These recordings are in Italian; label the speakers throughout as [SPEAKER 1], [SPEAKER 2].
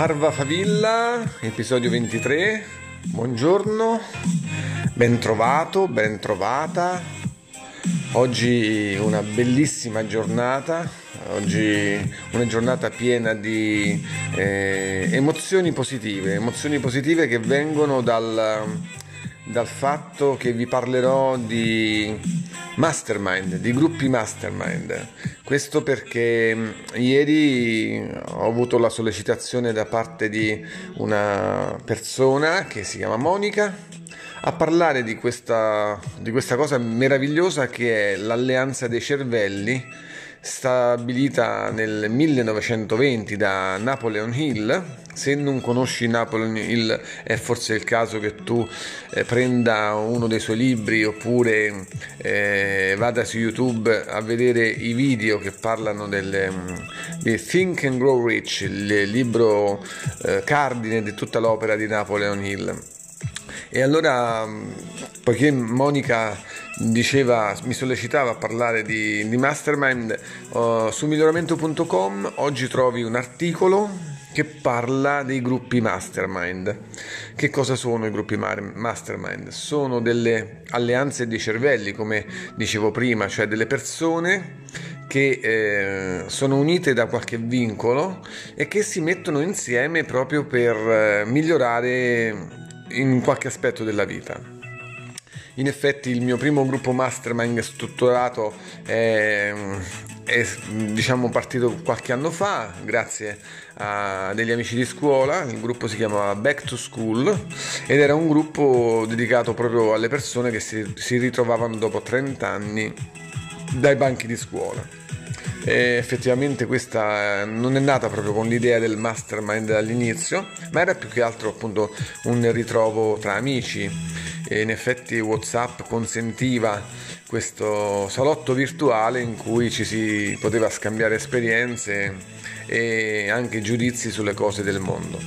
[SPEAKER 1] Parva Favilla, episodio 23. Buongiorno, ben trovato, ben trovata. Oggi una bellissima giornata, oggi una giornata piena di eh, emozioni positive, emozioni positive che vengono dal, dal fatto che vi parlerò di mastermind, di gruppi mastermind. Questo perché mm, ieri ho avuto la sollecitazione da parte di una persona che si chiama Monica a parlare di questa, di questa cosa meravigliosa che è l'alleanza dei cervelli stabilita nel 1920 da Napoleon Hill. Se non conosci Napoleon Hill è forse il caso che tu eh, prenda uno dei suoi libri oppure eh, vada su YouTube a vedere i video che parlano del, mm, di Think and Grow Rich, il libro eh, cardine di tutta l'opera di Napoleon Hill. E allora, mm, poiché Monica diceva, mi sollecitava a parlare di, di mastermind, uh, su miglioramento.com oggi trovi un articolo che parla dei gruppi mastermind. Che cosa sono i gruppi mastermind? Sono delle alleanze di cervelli, come dicevo prima, cioè delle persone che eh, sono unite da qualche vincolo e che si mettono insieme proprio per eh, migliorare in qualche aspetto della vita. In effetti il mio primo gruppo mastermind strutturato è, è diciamo, partito qualche anno fa grazie a degli amici di scuola, il gruppo si chiamava Back to School ed era un gruppo dedicato proprio alle persone che si, si ritrovavano dopo 30 anni dai banchi di scuola. E effettivamente questa non è nata proprio con l'idea del mastermind all'inizio, ma era più che altro appunto un ritrovo tra amici. E in effetti WhatsApp consentiva questo salotto virtuale in cui ci si poteva scambiare esperienze e anche giudizi sulle cose del mondo.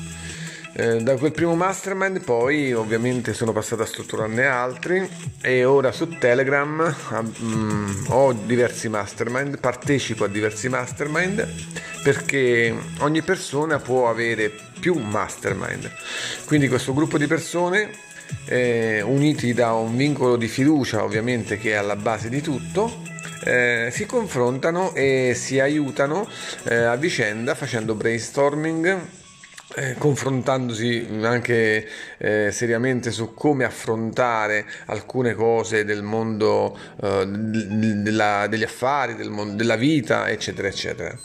[SPEAKER 1] Eh, da quel primo mastermind poi ovviamente sono passato a strutturarne altri e ora su Telegram um, ho diversi mastermind, partecipo a diversi mastermind perché ogni persona può avere più mastermind. Quindi questo gruppo di persone eh, uniti da un vincolo di fiducia ovviamente che è alla base di tutto eh, si confrontano e si aiutano eh, a vicenda facendo brainstorming eh, confrontandosi anche eh, seriamente su come affrontare alcune cose del mondo eh, della, degli affari, del mondo, della vita, eccetera, eccetera.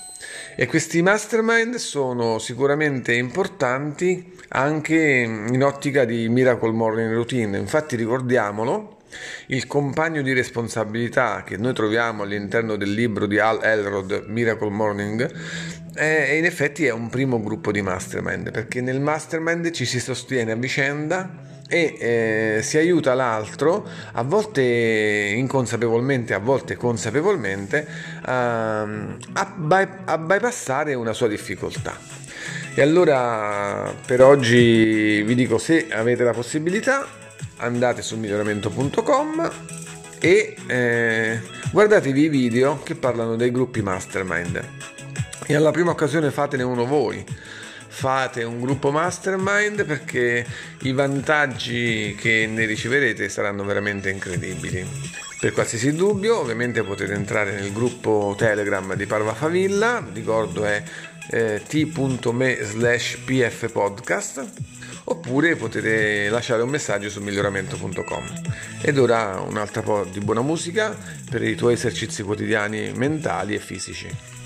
[SPEAKER 1] E questi mastermind sono sicuramente importanti anche in ottica di Miracle Morning Routine. Infatti ricordiamolo, il compagno di responsabilità che noi troviamo all'interno del libro di Al Elrod, Miracle Morning, è, in effetti è un primo gruppo di mastermind, perché nel mastermind ci si sostiene a vicenda e eh, si aiuta l'altro, a volte inconsapevolmente, a volte consapevolmente, a, a, by, a bypassare una sua difficoltà. E allora per oggi vi dico se avete la possibilità andate su miglioramento.com e eh, guardatevi i video che parlano dei gruppi mastermind e alla prima occasione fatene uno voi fate un gruppo mastermind perché i vantaggi che ne riceverete saranno veramente incredibili per qualsiasi dubbio ovviamente potete entrare nel gruppo telegram di Parva Favilla ricordo è eh, t.me slash pfpodcast oppure potete lasciare un messaggio su miglioramento.com. Ed ora un'altra po' di buona musica per i tuoi esercizi quotidiani mentali e fisici.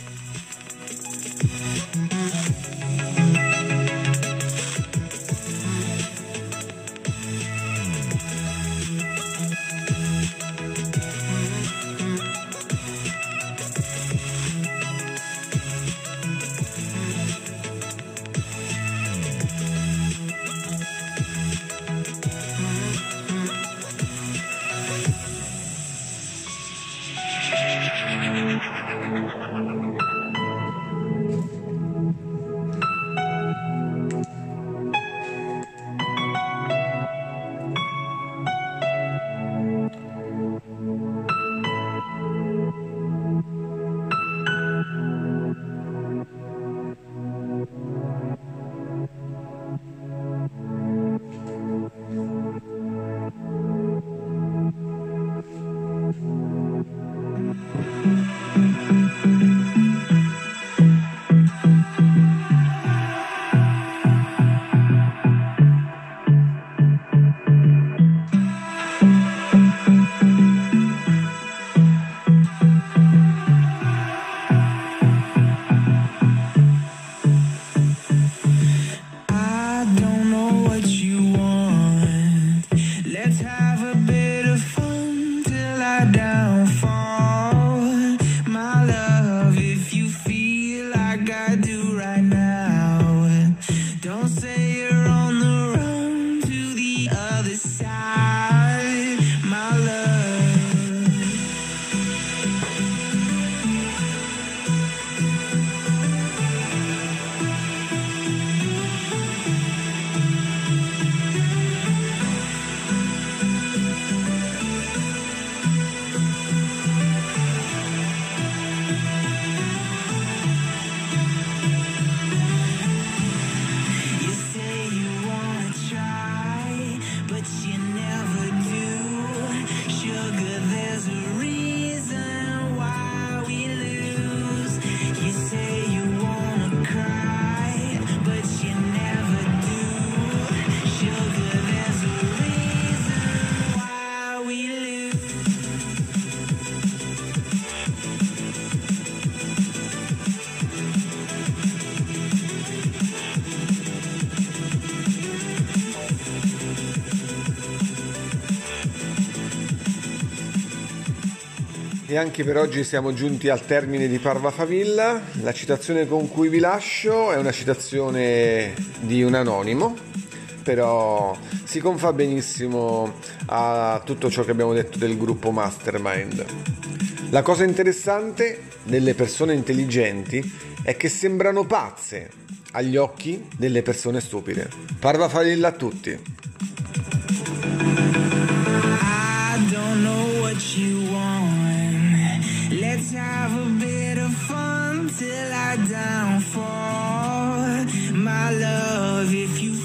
[SPEAKER 1] E anche per oggi siamo giunti al termine di Parva Favilla. La citazione con cui vi lascio è una citazione di un anonimo, però si confà benissimo a tutto ciò che abbiamo detto del gruppo Mastermind. La cosa interessante delle persone intelligenti è che sembrano pazze agli occhi delle persone stupide. Parva Favilla a tutti. have a bit of fun till I downfall. My love, if you